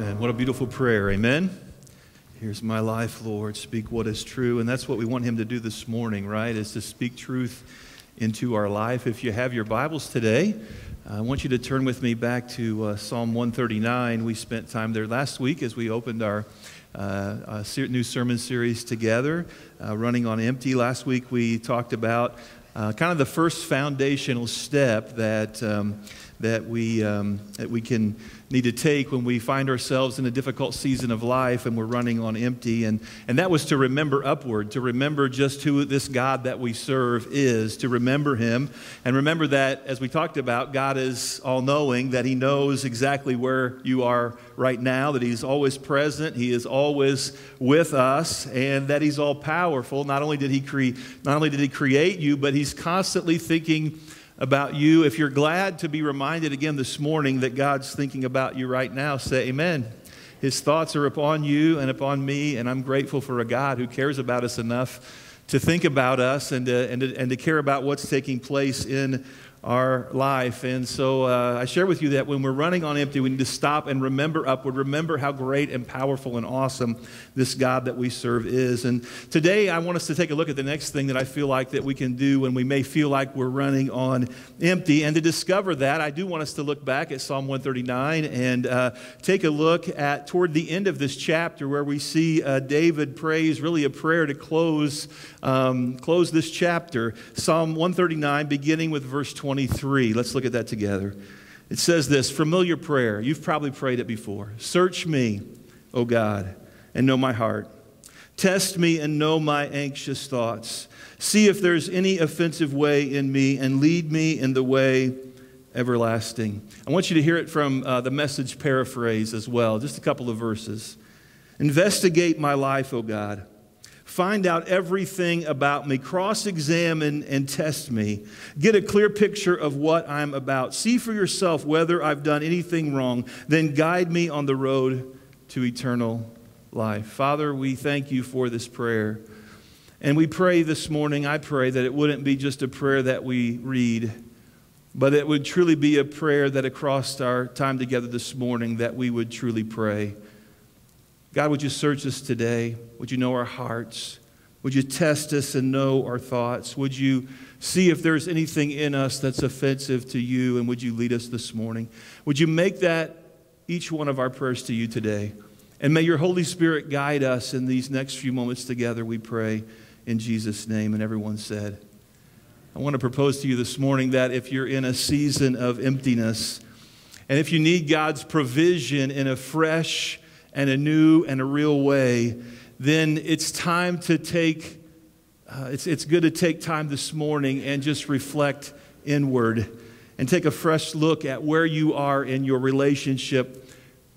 Amen. What a beautiful prayer. Amen. Here's my life, Lord. Speak what is true. And that's what we want him to do this morning, right? Is to speak truth into our life. If you have your Bibles today, I want you to turn with me back to uh, Psalm 139. We spent time there last week as we opened our uh, new sermon series together, uh, running on empty. Last week we talked about uh, kind of the first foundational step that, um, that, we, um, that we can need to take when we find ourselves in a difficult season of life and we're running on empty. And, and that was to remember upward, to remember just who this God that we serve is, to remember Him. And remember that, as we talked about, God is all knowing, that He knows exactly where you are right now, that He's always present, He is always with us, and that He's all powerful. Not only did He, cre- not only did he create you, but He's constantly thinking about you. If you're glad to be reminded again this morning that God's thinking about you right now, say amen. His thoughts are upon you and upon me, and I'm grateful for a God who cares about us enough to think about us and to, and to, and to care about what's taking place in our life. And so uh, I share with you that when we're running on empty, we need to stop and remember upward, remember how great and powerful and awesome this God that we serve is. And today I want us to take a look at the next thing that I feel like that we can do when we may feel like we're running on empty. And to discover that, I do want us to look back at Psalm 139 and uh, take a look at toward the end of this chapter where we see uh, David prays really a prayer to close, um, close this chapter. Psalm 139, beginning with verse 20. 23. Let's look at that together. It says this familiar prayer. You've probably prayed it before. Search me, O God, and know my heart. Test me and know my anxious thoughts. See if there's any offensive way in me and lead me in the way everlasting. I want you to hear it from uh, the message paraphrase as well, just a couple of verses. Investigate my life, O God Find out everything about me. Cross examine and test me. Get a clear picture of what I'm about. See for yourself whether I've done anything wrong. Then guide me on the road to eternal life. Father, we thank you for this prayer. And we pray this morning, I pray that it wouldn't be just a prayer that we read, but it would truly be a prayer that across our time together this morning that we would truly pray. God, would you search us today? Would you know our hearts? Would you test us and know our thoughts? Would you see if there's anything in us that's offensive to you? And would you lead us this morning? Would you make that each one of our prayers to you today? And may your Holy Spirit guide us in these next few moments together, we pray in Jesus' name. And everyone said, I want to propose to you this morning that if you're in a season of emptiness, and if you need God's provision in a fresh, and a new and a real way, then it's time to take, uh, it's, it's good to take time this morning and just reflect inward and take a fresh look at where you are in your relationship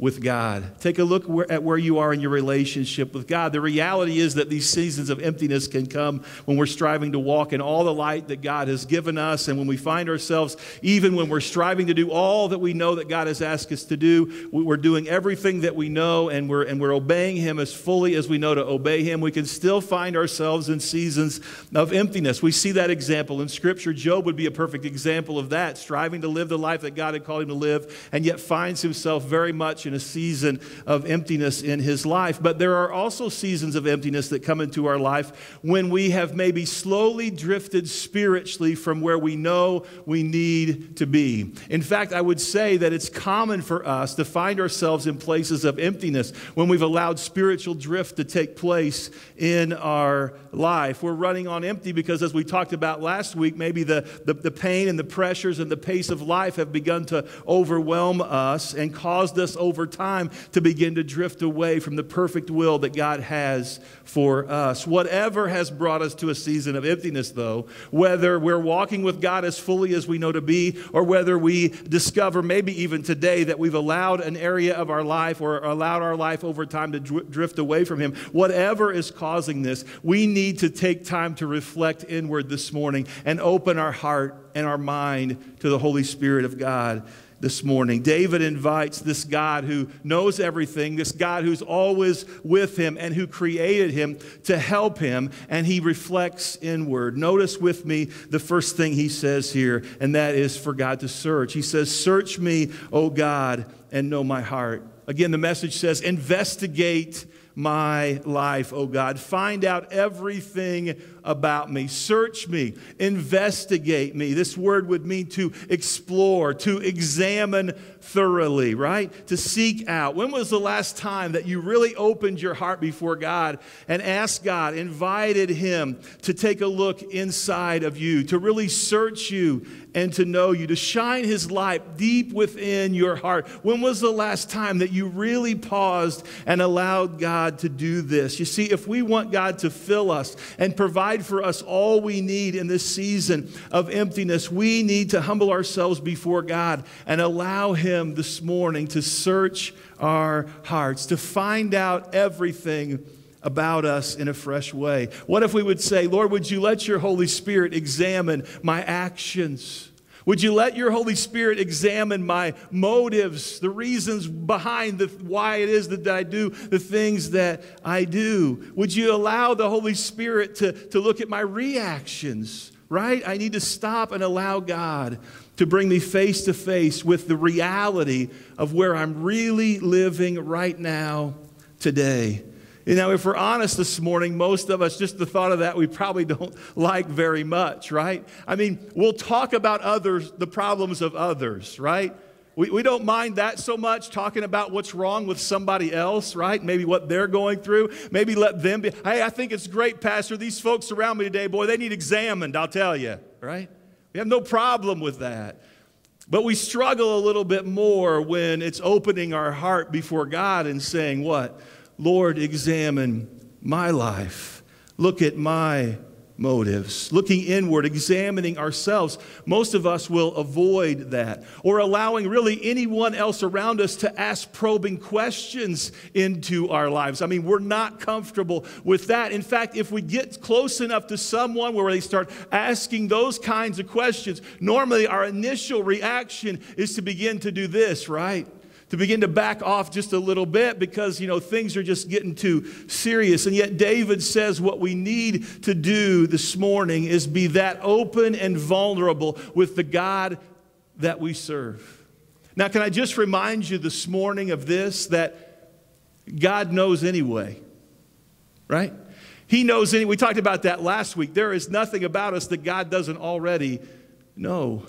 with God. Take a look at where you are in your relationship with God. The reality is that these seasons of emptiness can come when we're striving to walk in all the light that God has given us, and when we find ourselves, even when we're striving to do all that we know that God has asked us to do, we're doing everything that we know, and we're, and we're obeying Him as fully as we know to obey Him. We can still find ourselves in seasons of emptiness. We see that example in Scripture. Job would be a perfect example of that, striving to live the life that God had called him to live, and yet finds himself very much in in a season of emptiness in his life. But there are also seasons of emptiness that come into our life when we have maybe slowly drifted spiritually from where we know we need to be. In fact, I would say that it's common for us to find ourselves in places of emptiness when we've allowed spiritual drift to take place in our life. We're running on empty because, as we talked about last week, maybe the, the, the pain and the pressures and the pace of life have begun to overwhelm us and caused us over over time to begin to drift away from the perfect will that God has for us. Whatever has brought us to a season of emptiness, though, whether we're walking with God as fully as we know to be, or whether we discover maybe even today that we've allowed an area of our life or allowed our life over time to drift away from Him, whatever is causing this, we need to take time to reflect inward this morning and open our heart and our mind to the Holy Spirit of God this morning. David invites this God who knows everything, this God who's always with him and who created him to help him, and he reflects inward. Notice with me the first thing he says here, and that is for God to search. He says, Search me, O God, and know my heart. Again, the message says, investigate my life, oh God. Find out everything about me. Search me. Investigate me. This word would mean to explore, to examine thoroughly, right? To seek out. When was the last time that you really opened your heart before God and asked God, invited Him to take a look inside of you, to really search you and to know you, to shine His light deep within your heart? When was the last time that you really paused and allowed God to do this? You see, if we want God to fill us and provide for us all we need in this season of emptiness, we need to humble ourselves before God and allow Him this morning to search our hearts, to find out everything about us in a fresh way. What if we would say, Lord, would you let your Holy Spirit examine my actions? Would you let your Holy Spirit examine my motives, the reasons behind the, why it is that I do the things that I do? Would you allow the Holy Spirit to, to look at my reactions, right? I need to stop and allow God to bring me face to face with the reality of where I'm really living right now, today. You know, if we're honest this morning, most of us, just the thought of that, we probably don't like very much, right? I mean, we'll talk about others, the problems of others, right? We, we don't mind that so much, talking about what's wrong with somebody else, right? Maybe what they're going through. Maybe let them be. Hey, I think it's great, Pastor. These folks around me today, boy, they need examined, I'll tell you, right? We have no problem with that. But we struggle a little bit more when it's opening our heart before God and saying, What? Lord, examine my life. Look at my motives. Looking inward, examining ourselves. Most of us will avoid that or allowing really anyone else around us to ask probing questions into our lives. I mean, we're not comfortable with that. In fact, if we get close enough to someone where they start asking those kinds of questions, normally our initial reaction is to begin to do this, right? To begin to back off just a little bit because, you know, things are just getting too serious. And yet, David says what we need to do this morning is be that open and vulnerable with the God that we serve. Now, can I just remind you this morning of this that God knows anyway, right? He knows any. We talked about that last week. There is nothing about us that God doesn't already know.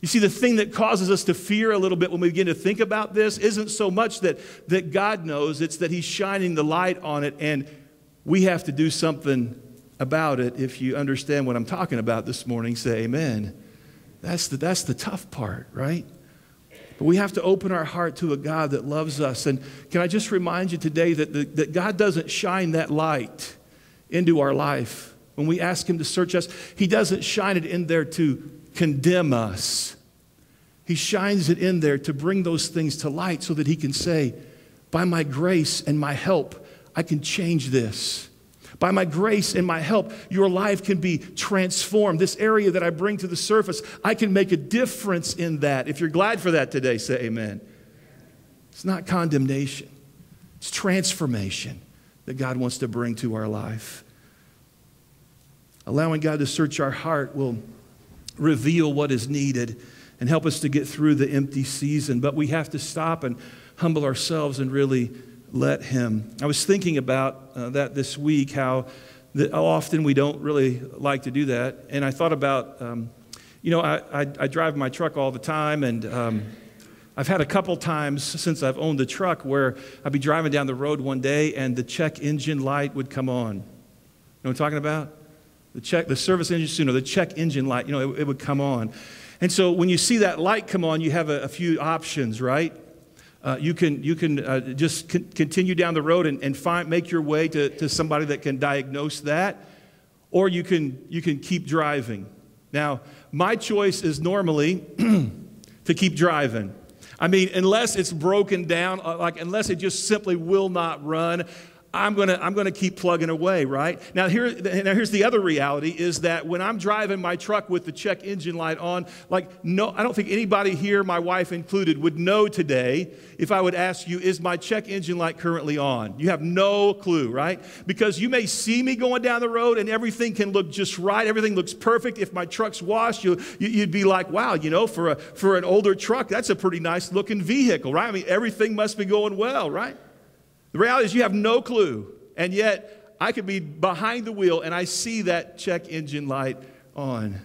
You see, the thing that causes us to fear a little bit when we begin to think about this isn't so much that, that God knows, it's that He's shining the light on it, and we have to do something about it. If you understand what I'm talking about this morning, say amen. That's the, that's the tough part, right? But we have to open our heart to a God that loves us. And can I just remind you today that, the, that God doesn't shine that light into our life when we ask Him to search us, He doesn't shine it in there to condemn us. He shines it in there to bring those things to light so that He can say, By my grace and my help, I can change this. By my grace and my help, your life can be transformed. This area that I bring to the surface, I can make a difference in that. If you're glad for that today, say amen. It's not condemnation, it's transformation that God wants to bring to our life. Allowing God to search our heart will reveal what is needed and help us to get through the empty season. But we have to stop and humble ourselves and really let Him. I was thinking about uh, that this week, how, that how often we don't really like to do that. And I thought about, um, you know, I, I, I, drive my truck all the time, and um, I've had a couple times since I've owned the truck where I'd be driving down the road one day and the check engine light would come on. You know what I'm talking about? The check, the service engine, or the check engine light, you know, it, it would come on. And so when you see that light come on, you have a, a few options, right? Uh, you can, you can uh, just con- continue down the road and, and find, make your way to, to somebody that can diagnose that, or you can, you can keep driving. Now, my choice is normally to keep driving. I mean, unless it's broken down, uh, like unless it just simply will not run, I'm gonna, I'm gonna keep plugging away, right? Now, here, now, here's the other reality is that when I'm driving my truck with the check engine light on, like, no, I don't think anybody here, my wife included, would know today if I would ask you, is my check engine light currently on? You have no clue, right? Because you may see me going down the road and everything can look just right, everything looks perfect. If my truck's washed, you, you'd be like, wow, you know, for, a, for an older truck, that's a pretty nice looking vehicle, right? I mean, everything must be going well, right? The reality is, you have no clue. And yet, I could be behind the wheel and I see that check engine light on.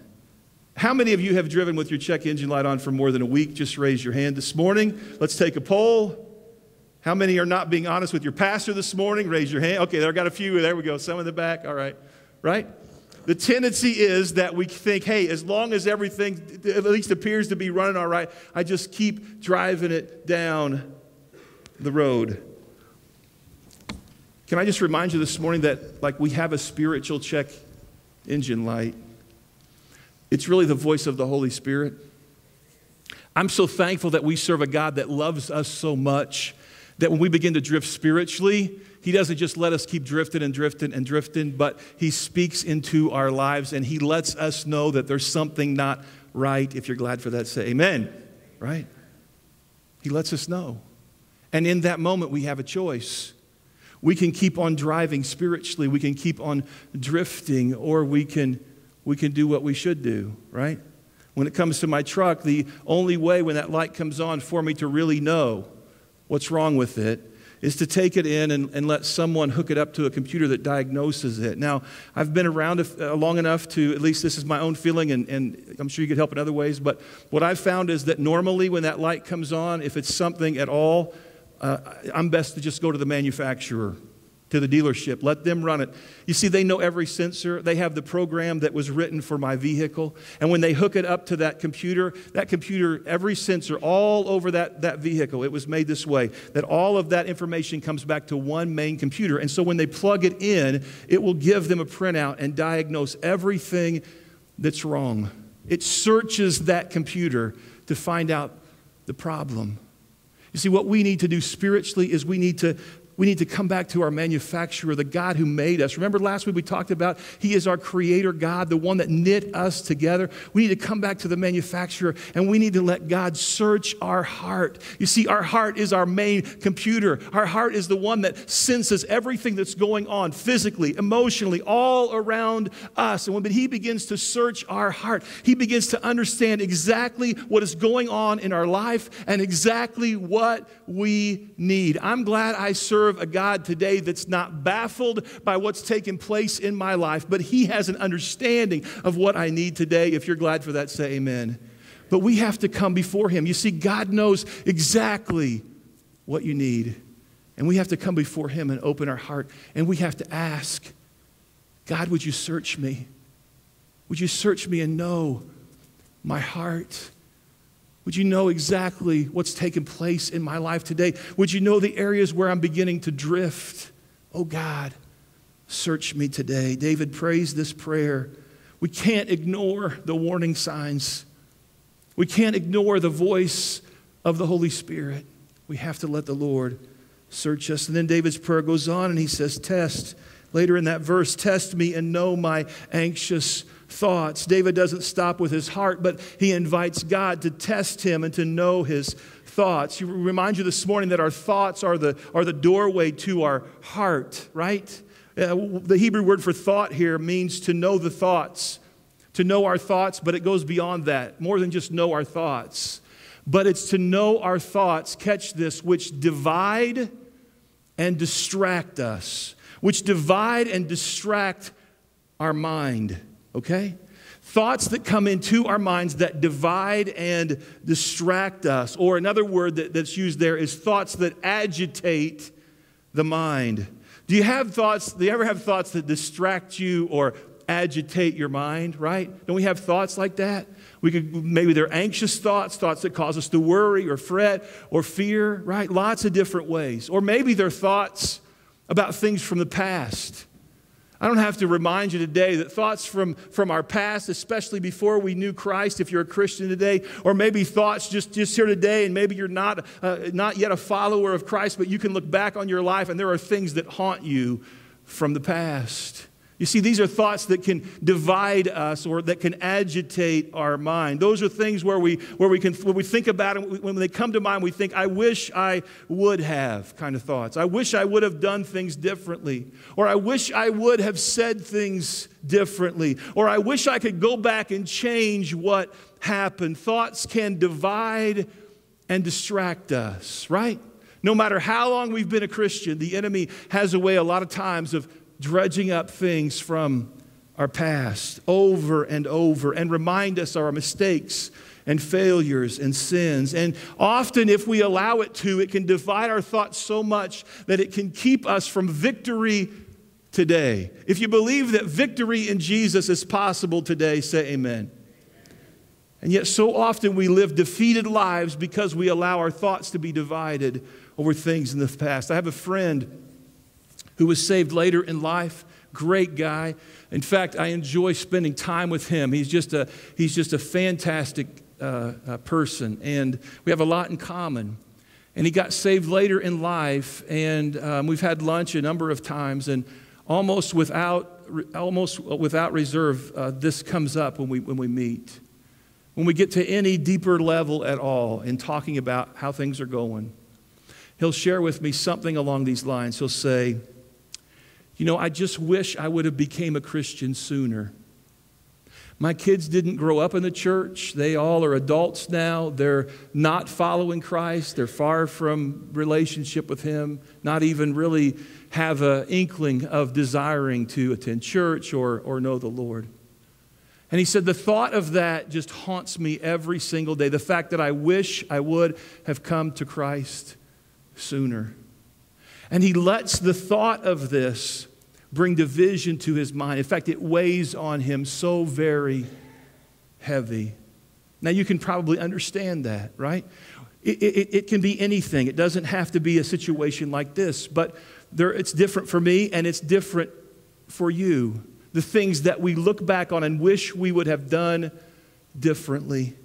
How many of you have driven with your check engine light on for more than a week? Just raise your hand this morning. Let's take a poll. How many are not being honest with your pastor this morning? Raise your hand. Okay, there I got a few. There we go. Some in the back. All right. Right? The tendency is that we think, hey, as long as everything at least appears to be running all right, I just keep driving it down the road. Can I just remind you this morning that, like, we have a spiritual check engine light? It's really the voice of the Holy Spirit. I'm so thankful that we serve a God that loves us so much that when we begin to drift spiritually, He doesn't just let us keep drifting and drifting and drifting, but He speaks into our lives and He lets us know that there's something not right. If you're glad for that, say amen. Right? He lets us know. And in that moment, we have a choice. We can keep on driving spiritually, we can keep on drifting, or we can, we can do what we should do, right? When it comes to my truck, the only way when that light comes on for me to really know what's wrong with it is to take it in and, and let someone hook it up to a computer that diagnoses it. Now, I've been around uh, long enough to, at least this is my own feeling, and, and I'm sure you could help in other ways, but what I've found is that normally when that light comes on, if it's something at all uh, I'm best to just go to the manufacturer, to the dealership, let them run it. You see, they know every sensor. They have the program that was written for my vehicle. And when they hook it up to that computer, that computer, every sensor all over that, that vehicle, it was made this way that all of that information comes back to one main computer. And so when they plug it in, it will give them a printout and diagnose everything that's wrong. It searches that computer to find out the problem. You see, what we need to do spiritually is we need to we need to come back to our manufacturer, the God who made us. Remember last week we talked about He is our creator God, the one that knit us together. We need to come back to the manufacturer and we need to let God search our heart. You see, our heart is our main computer. Our heart is the one that senses everything that's going on physically, emotionally, all around us. And when He begins to search our heart, He begins to understand exactly what is going on in our life and exactly what we need. I'm glad I serve serve a God today that's not baffled by what's taken place in my life, but He has an understanding of what I need today. If you're glad for that, say amen. But we have to come before Him. You see, God knows exactly what you need. And we have to come before Him and open our heart. And we have to ask, God, would you search me? Would you search me and know my heart? Would you know exactly what's taken place in my life today? Would you know the areas where I'm beginning to drift? Oh God, search me today. David prays this prayer. We can't ignore the warning signs. We can't ignore the voice of the Holy Spirit. We have to let the Lord search us. And then David's prayer goes on and he says, Test. Later in that verse, test me and know my anxious thoughts. David doesn't stop with his heart, but he invites God to test him and to know his thoughts. You remind you this morning that our thoughts are the, are the doorway to our heart, right? Uh, the Hebrew word for thought here means to know the thoughts, to know our thoughts, but it goes beyond that, more than just know our thoughts. But it's to know our thoughts, catch this, which divide and distract us, which divide and distract our mind okay? Thoughts that come into our minds that divide and distract us. Or another word that, that's used there is thoughts that agitate the mind. Do you have thoughts, do you ever have thoughts that distract you or agitate your mind, right? Don't we have thoughts like that? We could maybe they're anxious thoughts, thoughts that cause us to worry or fret or fear, right? Lots of different ways. Or maybe they're thoughts about things from the past I don't have to remind you today that thoughts from, from our past, especially before we knew Christ, if you're a Christian today, or maybe thoughts just, just here today, and maybe you're not, uh, not yet a follower of Christ, but you can look back on your life and there are things that haunt you from the past. You see, these are thoughts that can divide us or that can agitate our mind. Those are things where we, where we, can, when we think about it, when they come to mind, we think, I wish I would have kind of thoughts. I wish I would have done things differently. Or I wish I would have said things differently. Or I wish I could go back and change what happened. Thoughts can divide and distract us, right? No matter how long we've been a Christian, the enemy has a way a lot of times of dredging up things from our past over and over and remind us of our mistakes and failures and sins. And often, if we allow it to, it can divide our thoughts so much that it can keep us from victory today. If you believe that victory in Jesus is possible today, say amen. And yet, so often we live defeated lives because we allow our thoughts to be divided over things in the past. I have a friend who was saved later in life. Great guy. In fact, I enjoy spending time with him. He's just a, he's just a fantastic uh, uh, person, and we have a lot in common. And he got saved later in life, and um, we've had lunch a number of times, and almost without, almost without reserve, uh, this comes up when we, when we meet. When we get to any deeper level at all in talking about how things are going, he'll share with me something along these lines. He'll say, you know, I just wish I would have became a Christian sooner. My kids didn't grow up in the church. They all are adults now. They're not following Christ. They're far from relationship with Him, not even really have an inkling of desiring to attend church or, or know the Lord. And he said, The thought of that just haunts me every single day. The fact that I wish I would have come to Christ sooner. And he lets the thought of this bring division to his mind. In fact, it weighs on him so very heavy. Now, you can probably understand that, right? It, it, it, can be anything. It doesn't have to be a situation like this, but there, it's different for me and it's different for you. The things that we look back on and wish we would have done differently.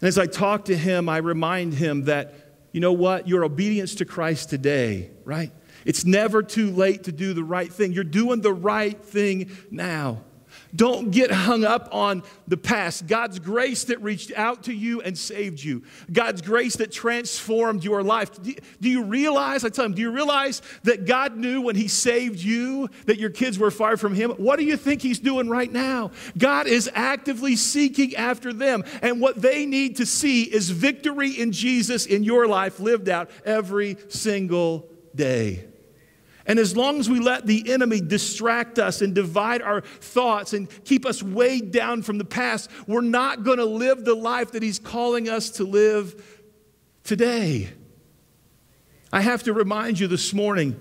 And as I talk to him, I remind him that you know what? Your obedience to Christ today, right? It's never too late to do the right thing. You're doing the right thing now. Don't get hung up on the past. God's grace that reached out to you and saved you. God's grace that transformed your life. Do you realize, I tell him, do you realize that God knew when He saved you that your kids were far from Him? What do you think He's doing right now? God is actively seeking after them. And what they need to see is victory in Jesus in your life lived out every single day. And as long as we let the enemy distract us and divide our thoughts and keep us weighed down from the past, we're not going to live the life that he's calling us to live today. I have to remind you this morning,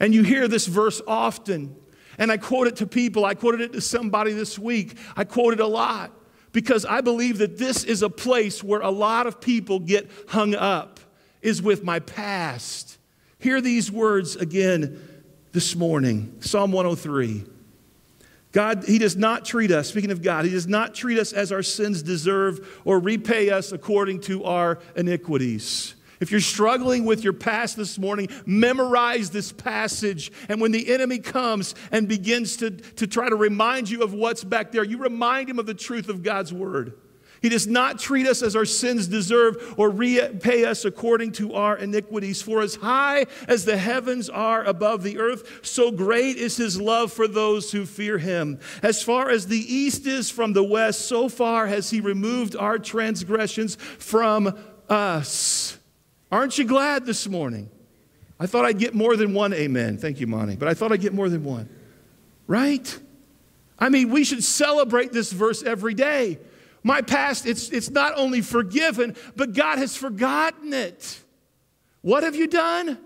and you hear this verse often, and I quote it to people. I quoted it to somebody this week. I quote it a lot because I believe that this is a place where a lot of people get hung up, is with my past Hear these words again this morning Psalm 103. God, He does not treat us, speaking of God, He does not treat us as our sins deserve or repay us according to our iniquities. If you're struggling with your past this morning, memorize this passage. And when the enemy comes and begins to, to try to remind you of what's back there, you remind him of the truth of God's word. He does not treat us as our sins deserve or repay us according to our iniquities. For as high as the heavens are above the earth, so great is his love for those who fear him. As far as the east is from the west, so far has he removed our transgressions from us. Aren't you glad this morning? I thought I'd get more than one amen. Thank you, Monty. But I thought I'd get more than one. Right? I mean, we should celebrate this verse every day my past, it's, it's not only forgiven, but God has forgotten it. What have you done?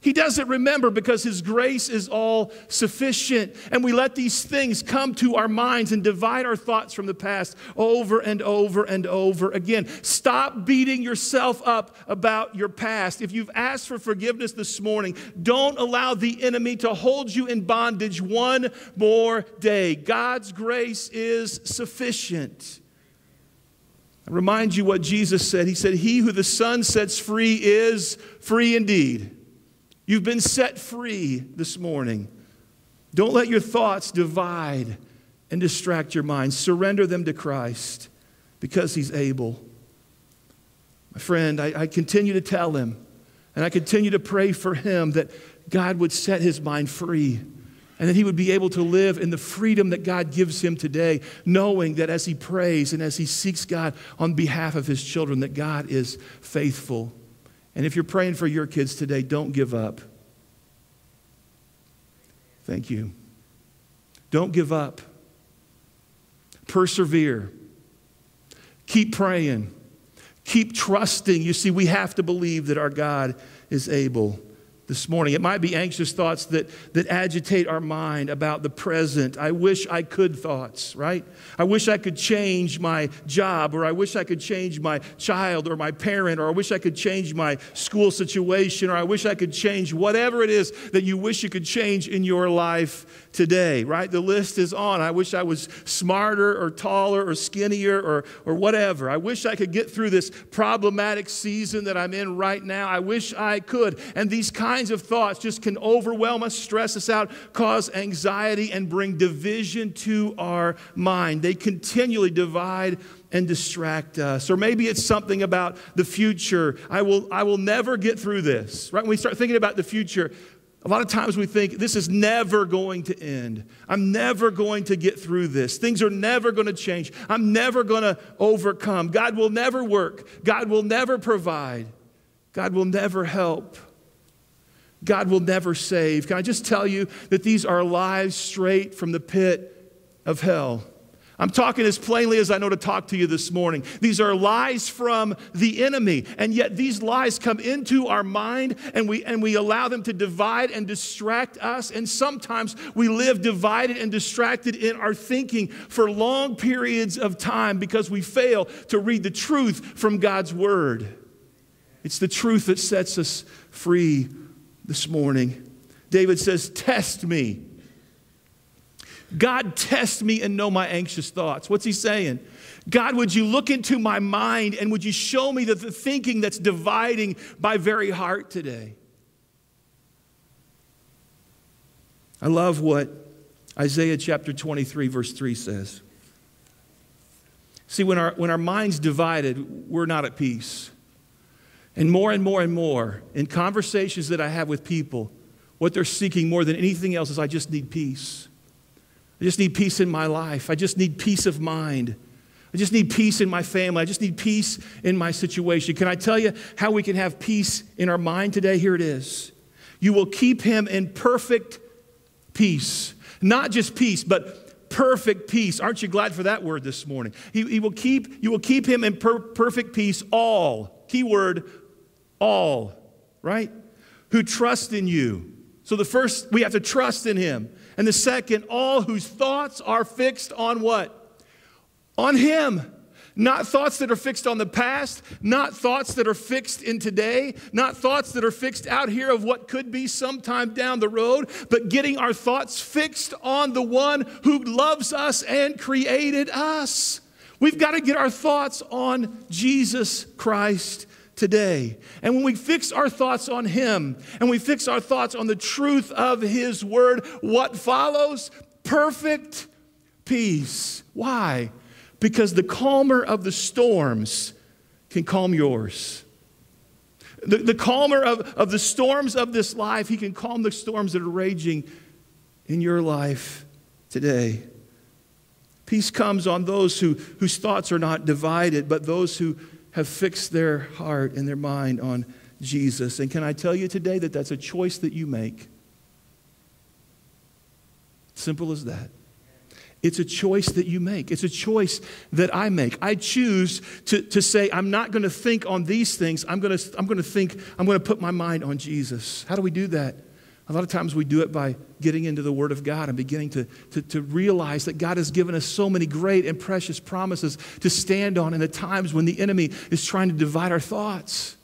He doesn't remember because His grace is all sufficient. And we let these things come to our minds and divide our thoughts from the past over and over and over again. Stop beating yourself up about your past. If you've asked for forgiveness this morning, don't allow the enemy to hold you in bondage one more day. God's grace is sufficient. I remind you what Jesus said. He said, He who the Son sets free is free indeed. You've been set free this morning. Don't let your thoughts divide and distract your mind. Surrender them to Christ because He's able. My friend, I, I, continue to tell him and I continue to pray for him that God would set his mind free and that he would be able to live in the freedom that God gives him today, knowing that as he prays and as he seeks God on behalf of his children, that God is faithful. And if you're praying for your kids today, don't give up. Thank you. Don't give up. Persevere. Keep praying. Keep trusting. You see, we have to believe that our God is able this morning. It might be anxious thoughts that, that agitate our mind about the present. I wish I could thoughts, right? I wish I could change my job, or I wish I could change my child or my parent, or I wish I could change my school situation, or I wish I could change whatever it is that you wish you could change in your life today, right? The list is on. I wish I was smarter or taller or skinnier or, or whatever. I wish I could get through this problematic season that I'm in right now. I wish I could. And these kinds kinds of thoughts just can overwhelm us, stress us out, cause anxiety, and bring division to our mind. They continually divide and distract us. Or maybe it's something about the future. I will, I will never get through this. Right? When we start thinking about the future, a lot of times we think this is never going to end. I'm never going to get through this. Things are never going to change. I'm never going to overcome. God will never work. God will never provide. God will never help. God will never save. Can I just tell you that these are lies straight from the pit of hell? I'm talking as plainly as I know to talk to you this morning. These are lies from the enemy, and yet these lies come into our mind and we, and we allow them to divide and distract us. And sometimes we live divided and distracted in our thinking for long periods of time because we fail to read the truth from God's word. It's the truth that sets us free this morning. David says, Test me. God, test me and know my anxious thoughts. What's he saying? God, would you look into my mind and would you show me the, the thinking that's dividing my very heart today? I love what Isaiah chapter 23, verse 3 says. See, when our, when our mind's divided, we're not at peace. And more and more and more, in conversations that I have with people, what they're seeking more than anything else is I just need peace. I just need peace in my life. I just need peace of mind. I just need peace in my family. I just need peace in my situation. Can I tell you how we can have peace in our mind today? Here it is. You will keep him in perfect peace. Not just peace, but perfect peace. Aren't you glad for that word this morning? He, he will keep, you will keep him in per- perfect peace, all, keyword, all, right? Who trust in you. So the first, we have to trust in him. And the second, all whose thoughts are fixed on what? On him. Not thoughts that are fixed on the past, not thoughts that are fixed in today, not thoughts that are fixed out here of what could be sometime down the road, but getting our thoughts fixed on the one who loves us and created us. We've got to get our thoughts on Jesus Christ today. And when we fix our thoughts on Him and we fix our thoughts on the truth of His Word, what follows? Perfect peace. Why? Because the calmer of the storms can calm yours. The, the calmer of, of the storms of this life, He can calm the storms that are raging in your life today. Peace comes on those who, whose thoughts are not divided, but those who have fixed their heart and their mind on Jesus. And can I tell you today that that's a choice that you make? Simple as that. It's a choice that you make. It's a choice that I make. I choose to, to say, I'm not going to think on these things. I'm going to, I'm going to think, I'm going to put my mind on Jesus. How do we do that? A lot of times we do it by getting into the Word of God and beginning to, to, to, realize that God has given us so many great and precious promises to stand on in the times when the enemy is trying to divide our thoughts.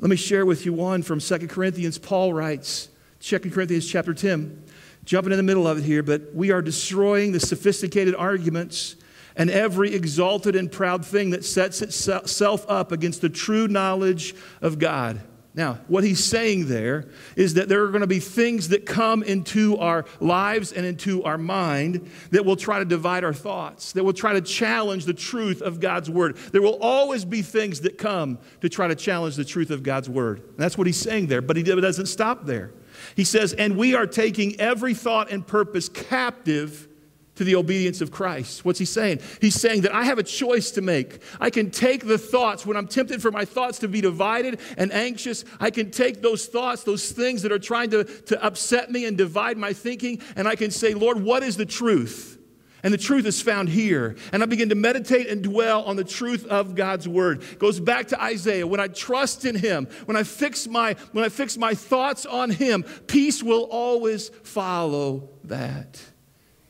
Let me share with you one from 2 Corinthians. Paul writes, 2 Corinthians chapter 10, jumping in the middle of it here, but we are destroying the sophisticated arguments and every exalted and proud thing that sets itself up against the true knowledge of God. Now, what he's saying there is that there are going to be things that come into our lives and into our mind that will try to divide our thoughts, that will try to challenge the truth of God's word. There will always be things that come to try to challenge the truth of God's word. And that's what he's saying there, but he doesn't stop there. He says, And we are taking every thought and purpose captive to the obedience of Christ. What's he saying? He's saying that I have a choice to make. I can take the thoughts, when I'm tempted for my thoughts to be divided and anxious, I can take those thoughts, those things that are trying to, to upset me and divide my thinking, and I can say, Lord, what is the truth? And the truth is found here. And I begin to meditate and dwell on the truth of God's word. It goes back to Isaiah. When I trust in him, when I fix my when I fix my thoughts on him, peace will always follow that.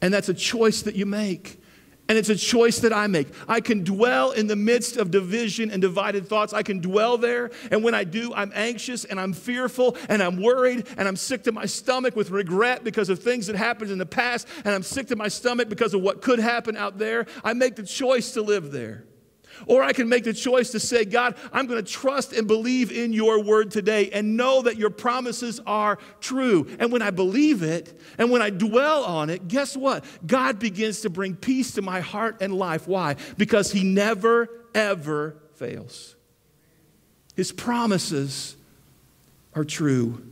And that's a choice that you make. And it's a choice that I make. I can dwell in the midst of division and divided thoughts. I can dwell there. And when I do, I'm anxious and I'm fearful and I'm worried and I'm sick to my stomach with regret because of things that happened in the past. And I'm sick to my stomach because of what could happen out there. I make the choice to live there. Or I can make the choice to say, God, I'm going to trust and believe in your word today and know that your promises are true. And when I believe it and when I dwell on it, guess what? God begins to bring peace to my heart and life. Why? Because he never, ever fails. His promises are true.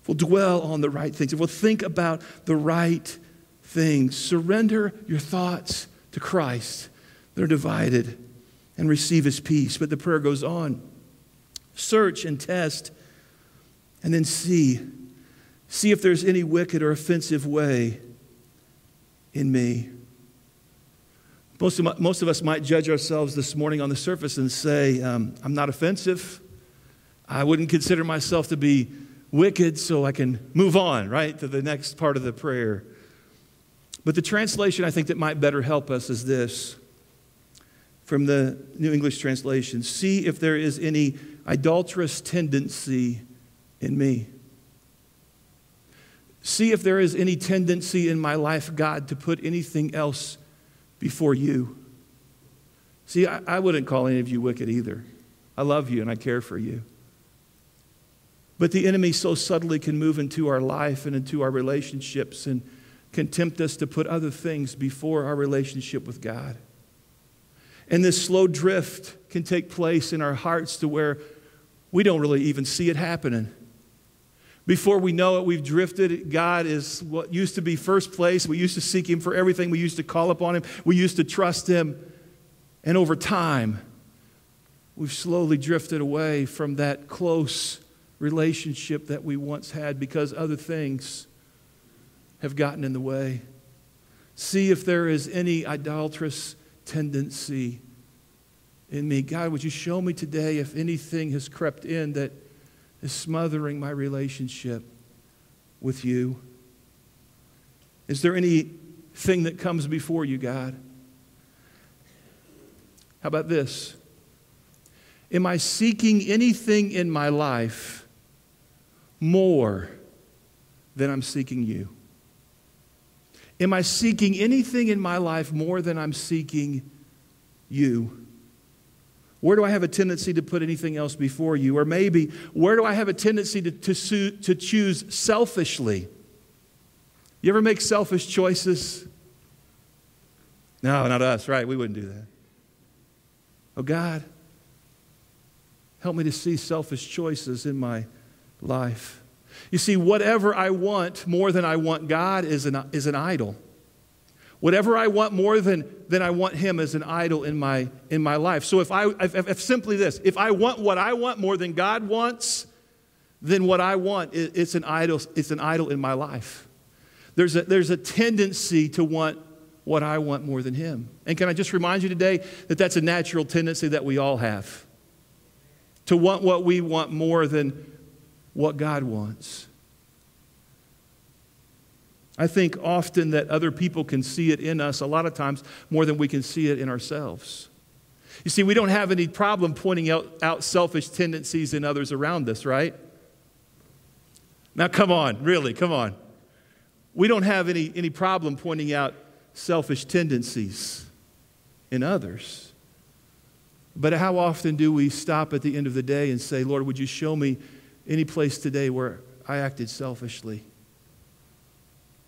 If we'll dwell on the right things, if we'll think about the right things, surrender your thoughts to Christ they're divided and receive his peace. But the prayer goes on search and test, and then see. See if there's any wicked or offensive way in me. Most of, my, most of us might judge ourselves this morning on the surface and say, um, I'm not offensive. I wouldn't consider myself to be wicked, so I can move on, right, to the next part of the prayer. But the translation I think that might better help us is this from the New English Translation see if there is any idolatrous tendency in me. See if there is any tendency in my life, God, to put anything else before you. See, I, I, wouldn't call any of you wicked either. I love you and I care for you. But the enemy so subtly can move into our life and into our relationships and can tempt us to put other things before our relationship with God. And this slow drift can take place in our hearts to where we don't really even see it happening. Before we know it, we've drifted. God is what used to be first place. We used to seek Him for everything. We used to call upon Him. We used to trust Him. And over time, we've slowly drifted away from that close relationship that we once had because other things have gotten in the way. See if there is any idolatrous tendency in me. God, would you show me today if anything has crept in that is smothering my relationship with you? Is there anything that comes before you, God? How about this? Am I seeking anything in my life more than I'm seeking you? Am I seeking anything in my life more than I'm seeking you? Where do I have a tendency to put anything else before you? Or maybe, where do I have a tendency to, to, to choose selfishly? You ever make selfish choices? No, not us, right? We wouldn't do that. Oh, God, help me to see selfish choices in my life. You see, whatever I want more than I want God is an, is an idol. Whatever I want more than, than I want Him is an idol in my, in my life. So if I, if, if simply this, if I want what I want more than God wants, then what I want, it's an idol, it's an idol in my life. There's a, there's a tendency to want what I want more than Him. And can I just remind you today that that's a natural tendency that we all have to want what we want more than what God wants. I think often that other people can see it in us a lot of times more than we can see it in ourselves. You see, we don't have any problem pointing out, out selfish tendencies in others around us, right? Now, come on, really, come on. We don't have any, any problem pointing out selfish tendencies in others. But how often do we stop at the end of the day and say, Lord, would you show me any place today where I acted selfishly?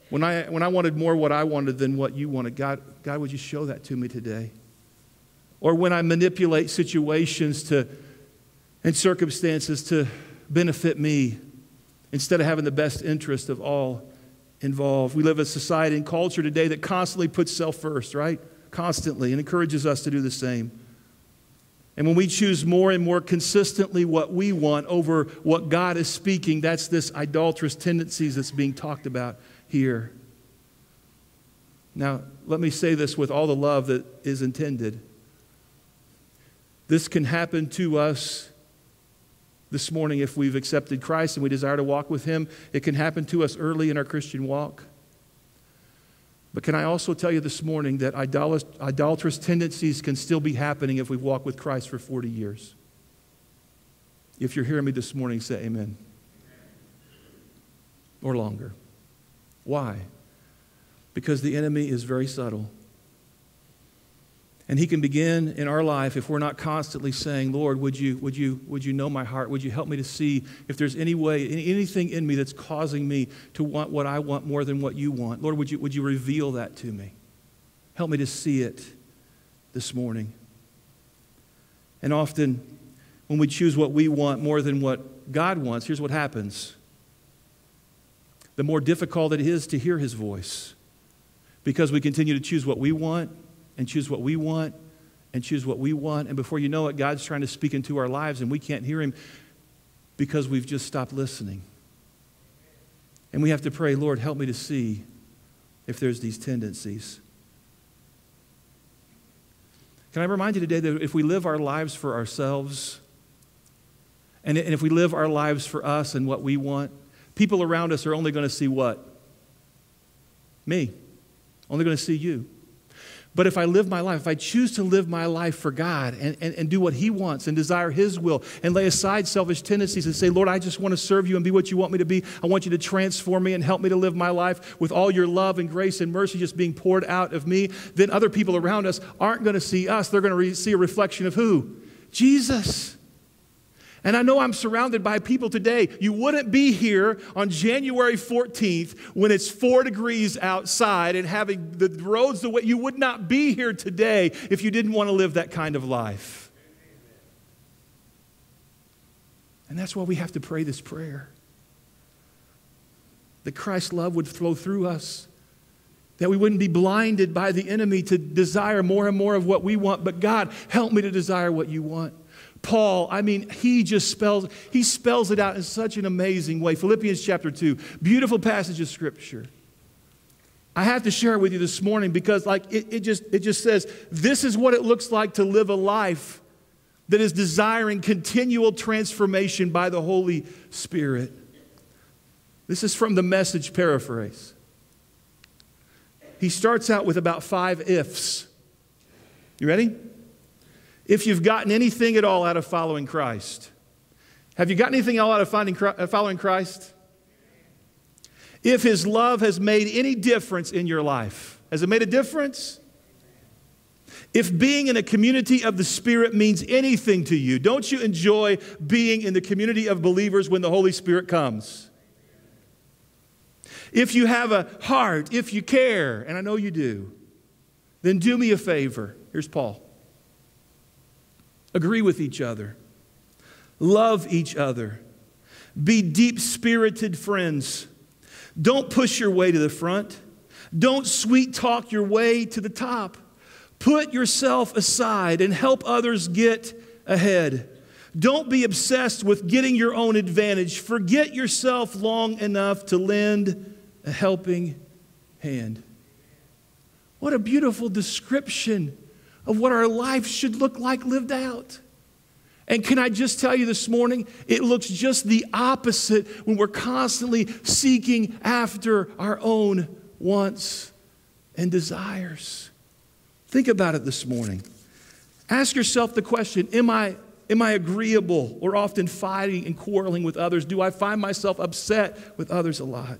When I, when I wanted more what I wanted than what you wanted, God, God, would you show that to me today? Or when I manipulate situations to, and circumstances to benefit me instead of having the best interest of all involved. We live in a society and culture today that constantly puts self first, right? Constantly, and encourages us to do the same. And when we choose more and more consistently what we want over what God is speaking, that's this idolatrous tendencies that's being talked about here. Now, let me say this with all the love that is intended. This can happen to us this morning if we've accepted Christ and we desire to walk with Him. It can happen to us early in our Christian walk. But can I also tell you this morning that idolatrous tendencies can still be happening if we walk with Christ for 40 years? If you're hearing me this morning, say amen. Or longer. Why? Because the enemy is very subtle. And he can begin in our life if we're not constantly saying, Lord, would you, would you, would you know my heart? Would you help me to see if there's any way, anything in me that's causing me to want what I want more than what you want? Lord, would you, would you reveal that to me? Help me to see it this morning. And often, when we choose what we want more than what God wants, here's what happens the more difficult it is to hear his voice because we continue to choose what we want and choose what we want and choose what we want. And before you know it, God's trying to speak into our lives and we can't hear Him because we've just stopped listening. And we have to pray, Lord, help me to see if there's these tendencies. Can I remind you today that if we live our lives for ourselves, and if we live our lives for us and what we want, people around us are only going to see what? Me. Only going to see you. But if I live my life, if I choose to live my life for God and, and, and, do what He wants and desire His will and lay aside selfish tendencies and say, Lord, I just want to serve you and be what you want me to be. I want you to transform me and help me to live my life with all your love and grace and mercy just being poured out of me, then other people around us aren't going to see us. They're going to re- see a reflection of who? Jesus. And I know I'm surrounded by people today. You wouldn't be here on January 14th when it's four degrees outside and having the roads the way. You would not be here today if you didn't want to live that kind of life. And that's why we have to pray this prayer that Christ's love would flow through us, that we wouldn't be blinded by the enemy to desire more and more of what we want, but God, help me to desire what you want. Paul, I mean, he just spells, he spells it out in such an amazing way. Philippians chapter 2, beautiful passage of scripture. I have to share it with you this morning because like it, it, just, it just says, this is what it looks like to live a life that is desiring continual transformation by the Holy Spirit. This is from the message paraphrase. He starts out with about five ifs. You ready? If you've gotten anything at all out of following Christ. Have you gotten anything at all out of uh, following Christ? If his love has made any difference in your life, has it made a difference? If being in a community of the Spirit means anything to you, don't you enjoy being in the community of believers when the Holy Spirit comes? If you have a heart, if you care, and I know you do, then do me a favor. Here's Paul. Agree with each other. Love each other. Be deep spirited friends. Don't push your way to the front. Don't sweet talk your way to the top. Put yourself aside and help others get ahead. Don't be obsessed with getting your own advantage. Forget yourself long enough to lend a helping hand. What a beautiful description of what our life should look like lived out. And can I just tell you this morning, it looks just the opposite when we're constantly seeking after our own wants and desires. Think about it this morning. Ask yourself the question Am I, am I agreeable or often fighting and quarreling with others? Do I find myself upset with others a lot?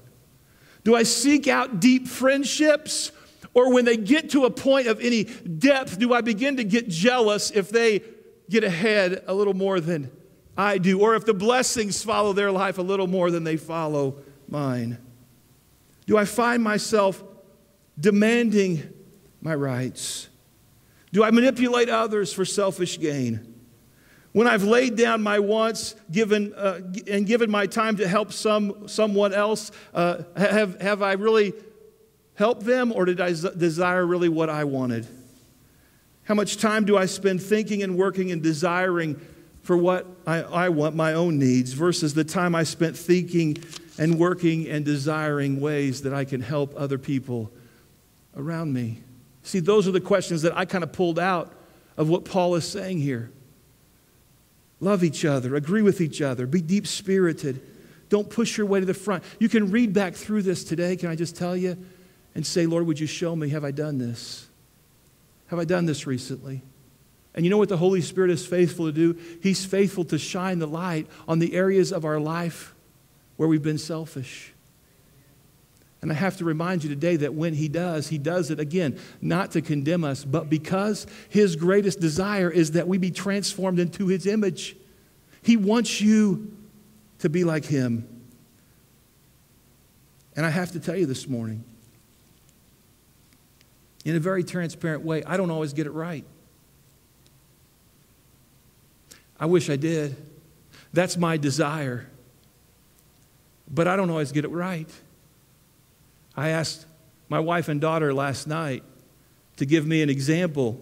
Do I seek out deep friendships? Or when they get to a point of any depth, do I begin to get jealous if they get ahead a little more than I do? Or if the blessings follow their life a little more than they follow mine? Do I find myself demanding my rights? Do I manipulate others for selfish gain? When I've laid down my wants given, uh, and given my time to help some, someone else, uh, have, have I really helped them or did I desire really what I wanted? How much time do I spend thinking and working and desiring for what I, I want, my own needs, versus the time I spent thinking and working and desiring ways that I can help other people around me? See, those are the questions that I kind of pulled out of what Paul is saying here. Love each other, agree with each other, be deep spirited. Don't push your way to the front. You can read back through this today, can I just tell you, and say, Lord, would you show me, have I done this? Have I done this recently? And you know what the Holy Spirit is faithful to do? He's faithful to shine the light on the areas of our life where we've been selfish. And I have to remind you today that when he does, he does it again, not to condemn us, but because his greatest desire is that we be transformed into his image. He wants you to be like him. And I have to tell you this morning, in a very transparent way, I don't always get it right. I wish I did. That's my desire. But I don't always get it right. I asked my wife and daughter last night to give me an example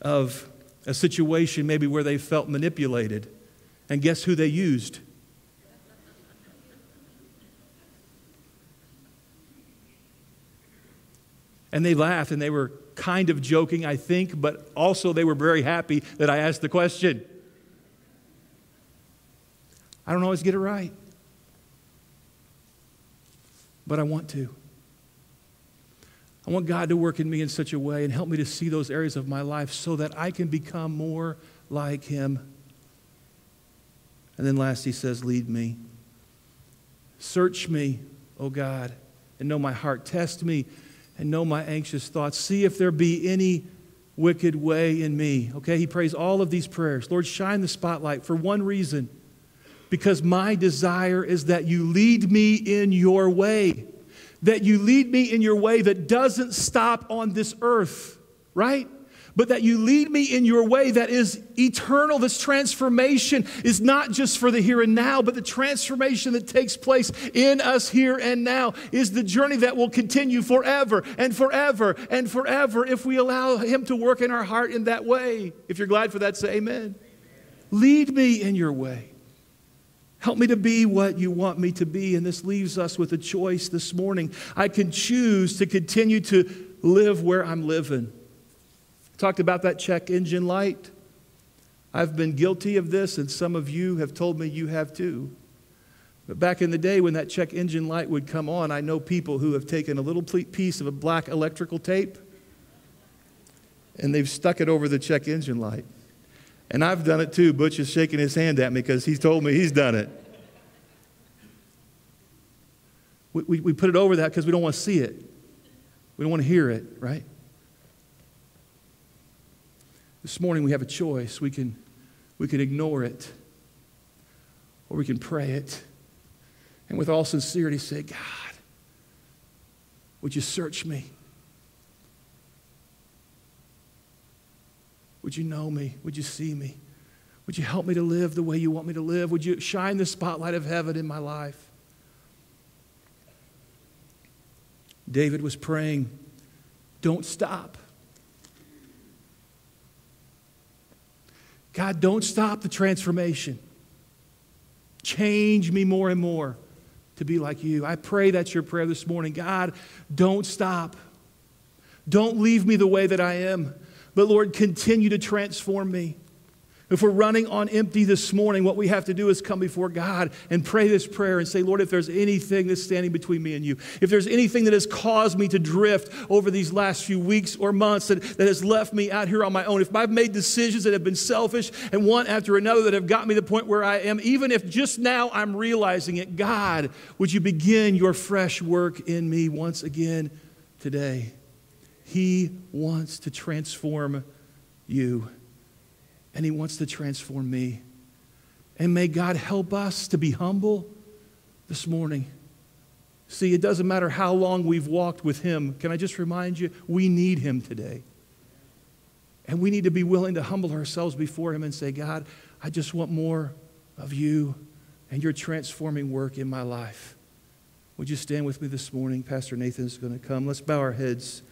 of a situation maybe where they felt manipulated. And guess who they used? And they laughed and they were kind of joking, I think, but also they were very happy that I asked the question. I don't always get it right, but I want to. I want God to work in me in such a way and help me to see those areas of my life so that I can become more like Him. And then last, He says, Lead me. Search me, O God, and know my heart. Test me and know my anxious thoughts. See if there be any wicked way in me. Okay, he prays all of these prayers. Lord, shine the spotlight for one reason because my desire is that you lead me in your way that you lead me in your way that doesn't stop on this earth, right? But that you lead me in your way that is eternal. This transformation is not just for the here and now, but the transformation that takes place in us here and now is the journey that will continue forever and forever and forever if we allow Him to work in our heart in that way. If you're glad for that, say amen. amen. Lead me in your way. Help me to be what you want me to be. And this leaves us with a choice this morning. I can choose to continue to live where I'm living. Talked about that check engine light. I've been guilty of this, and some of you have told me you have too. But back in the day when that check engine light would come on, I know people who have taken a little piece of a black electrical tape and they've stuck it over the check engine light. And I've done it too. Butch is shaking his hand at me because he's told me he's done it. We, we, we put it over that because we don't want to see it. We don't want to hear it, right? This morning we have a choice. We can, we can ignore it or we can pray it. And with all sincerity say, God, would you search me? Would you know me? Would you see me? Would you help me to live the way you want me to live? Would you shine the spotlight of heaven in my life? David was praying, don't stop. God, don't stop the transformation. Change me more and more to be like you. I pray that's your prayer this morning. God, don't stop. Don't leave me the way that I am, but Lord, continue to transform me. If we're running on empty this morning, what we have to do is come before God and pray this prayer and say, Lord, if there's anything that's standing between me and you, if there's anything that has caused me to drift over these last few weeks or months that, that has left me out here on my own, if I've made decisions that have been selfish and one after another that have got me to the point where I am, even if just now I'm realizing it, God, would you begin your fresh work in me once again today? He wants to transform you and He wants to transform me. And may God help us to be humble this morning. See, it doesn't matter how long we've walked with Him. Can I just remind you, we need Him today. And we need to be willing to humble ourselves before Him and say, God, I just want more of you and your transforming work in my life. Would you stand with me this morning? Pastor Nathan is going to come. Let's bow our heads.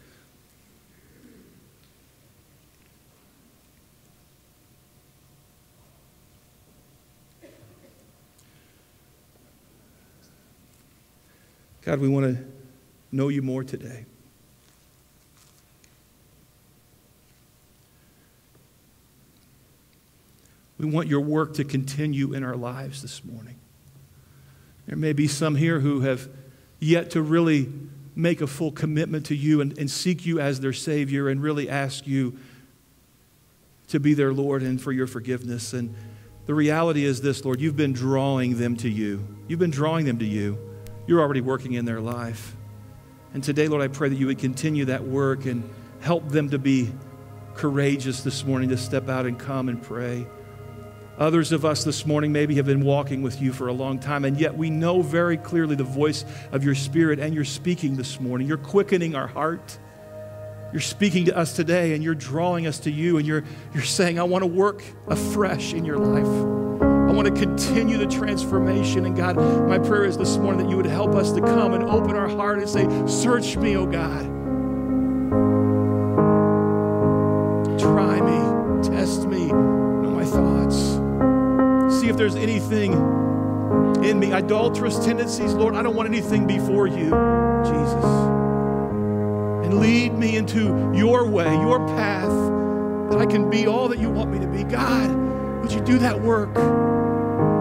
God, we want to know you more today. We want your work to continue in our lives this morning. There may be some here who have yet to really make a full commitment to you and, and seek you as their Savior and really ask you to be their Lord and for your forgiveness. And the reality is this, Lord, you've been drawing them to you. You've been drawing them to you you're already working in their life. And today, Lord, I pray that you would continue that work and help them to be courageous this morning to step out and come and pray. Others of us this morning maybe have been walking with you for a long time, and yet we know very clearly the voice of your Spirit, and you're speaking this morning. You're quickening our heart. You're speaking to us today, and you're drawing us to you, and you're, you're saying, I want to work afresh in your life. Want to continue the transformation. And God, my prayer is this morning that you would help us to come and open our heart and say, Search me, oh God. Try me, test me, know my thoughts. See if there's anything in me, idolatrous tendencies. Lord, I don't want anything before you, Jesus. And lead me into your way, your path, that I can be all that you want me to be. God, would you do that work?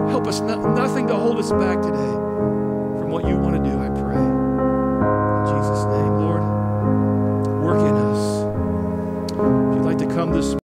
Help us, no, nothing to hold us back today from what you want to do, I pray. In Jesus' name, Lord, work in us. If you'd like to come this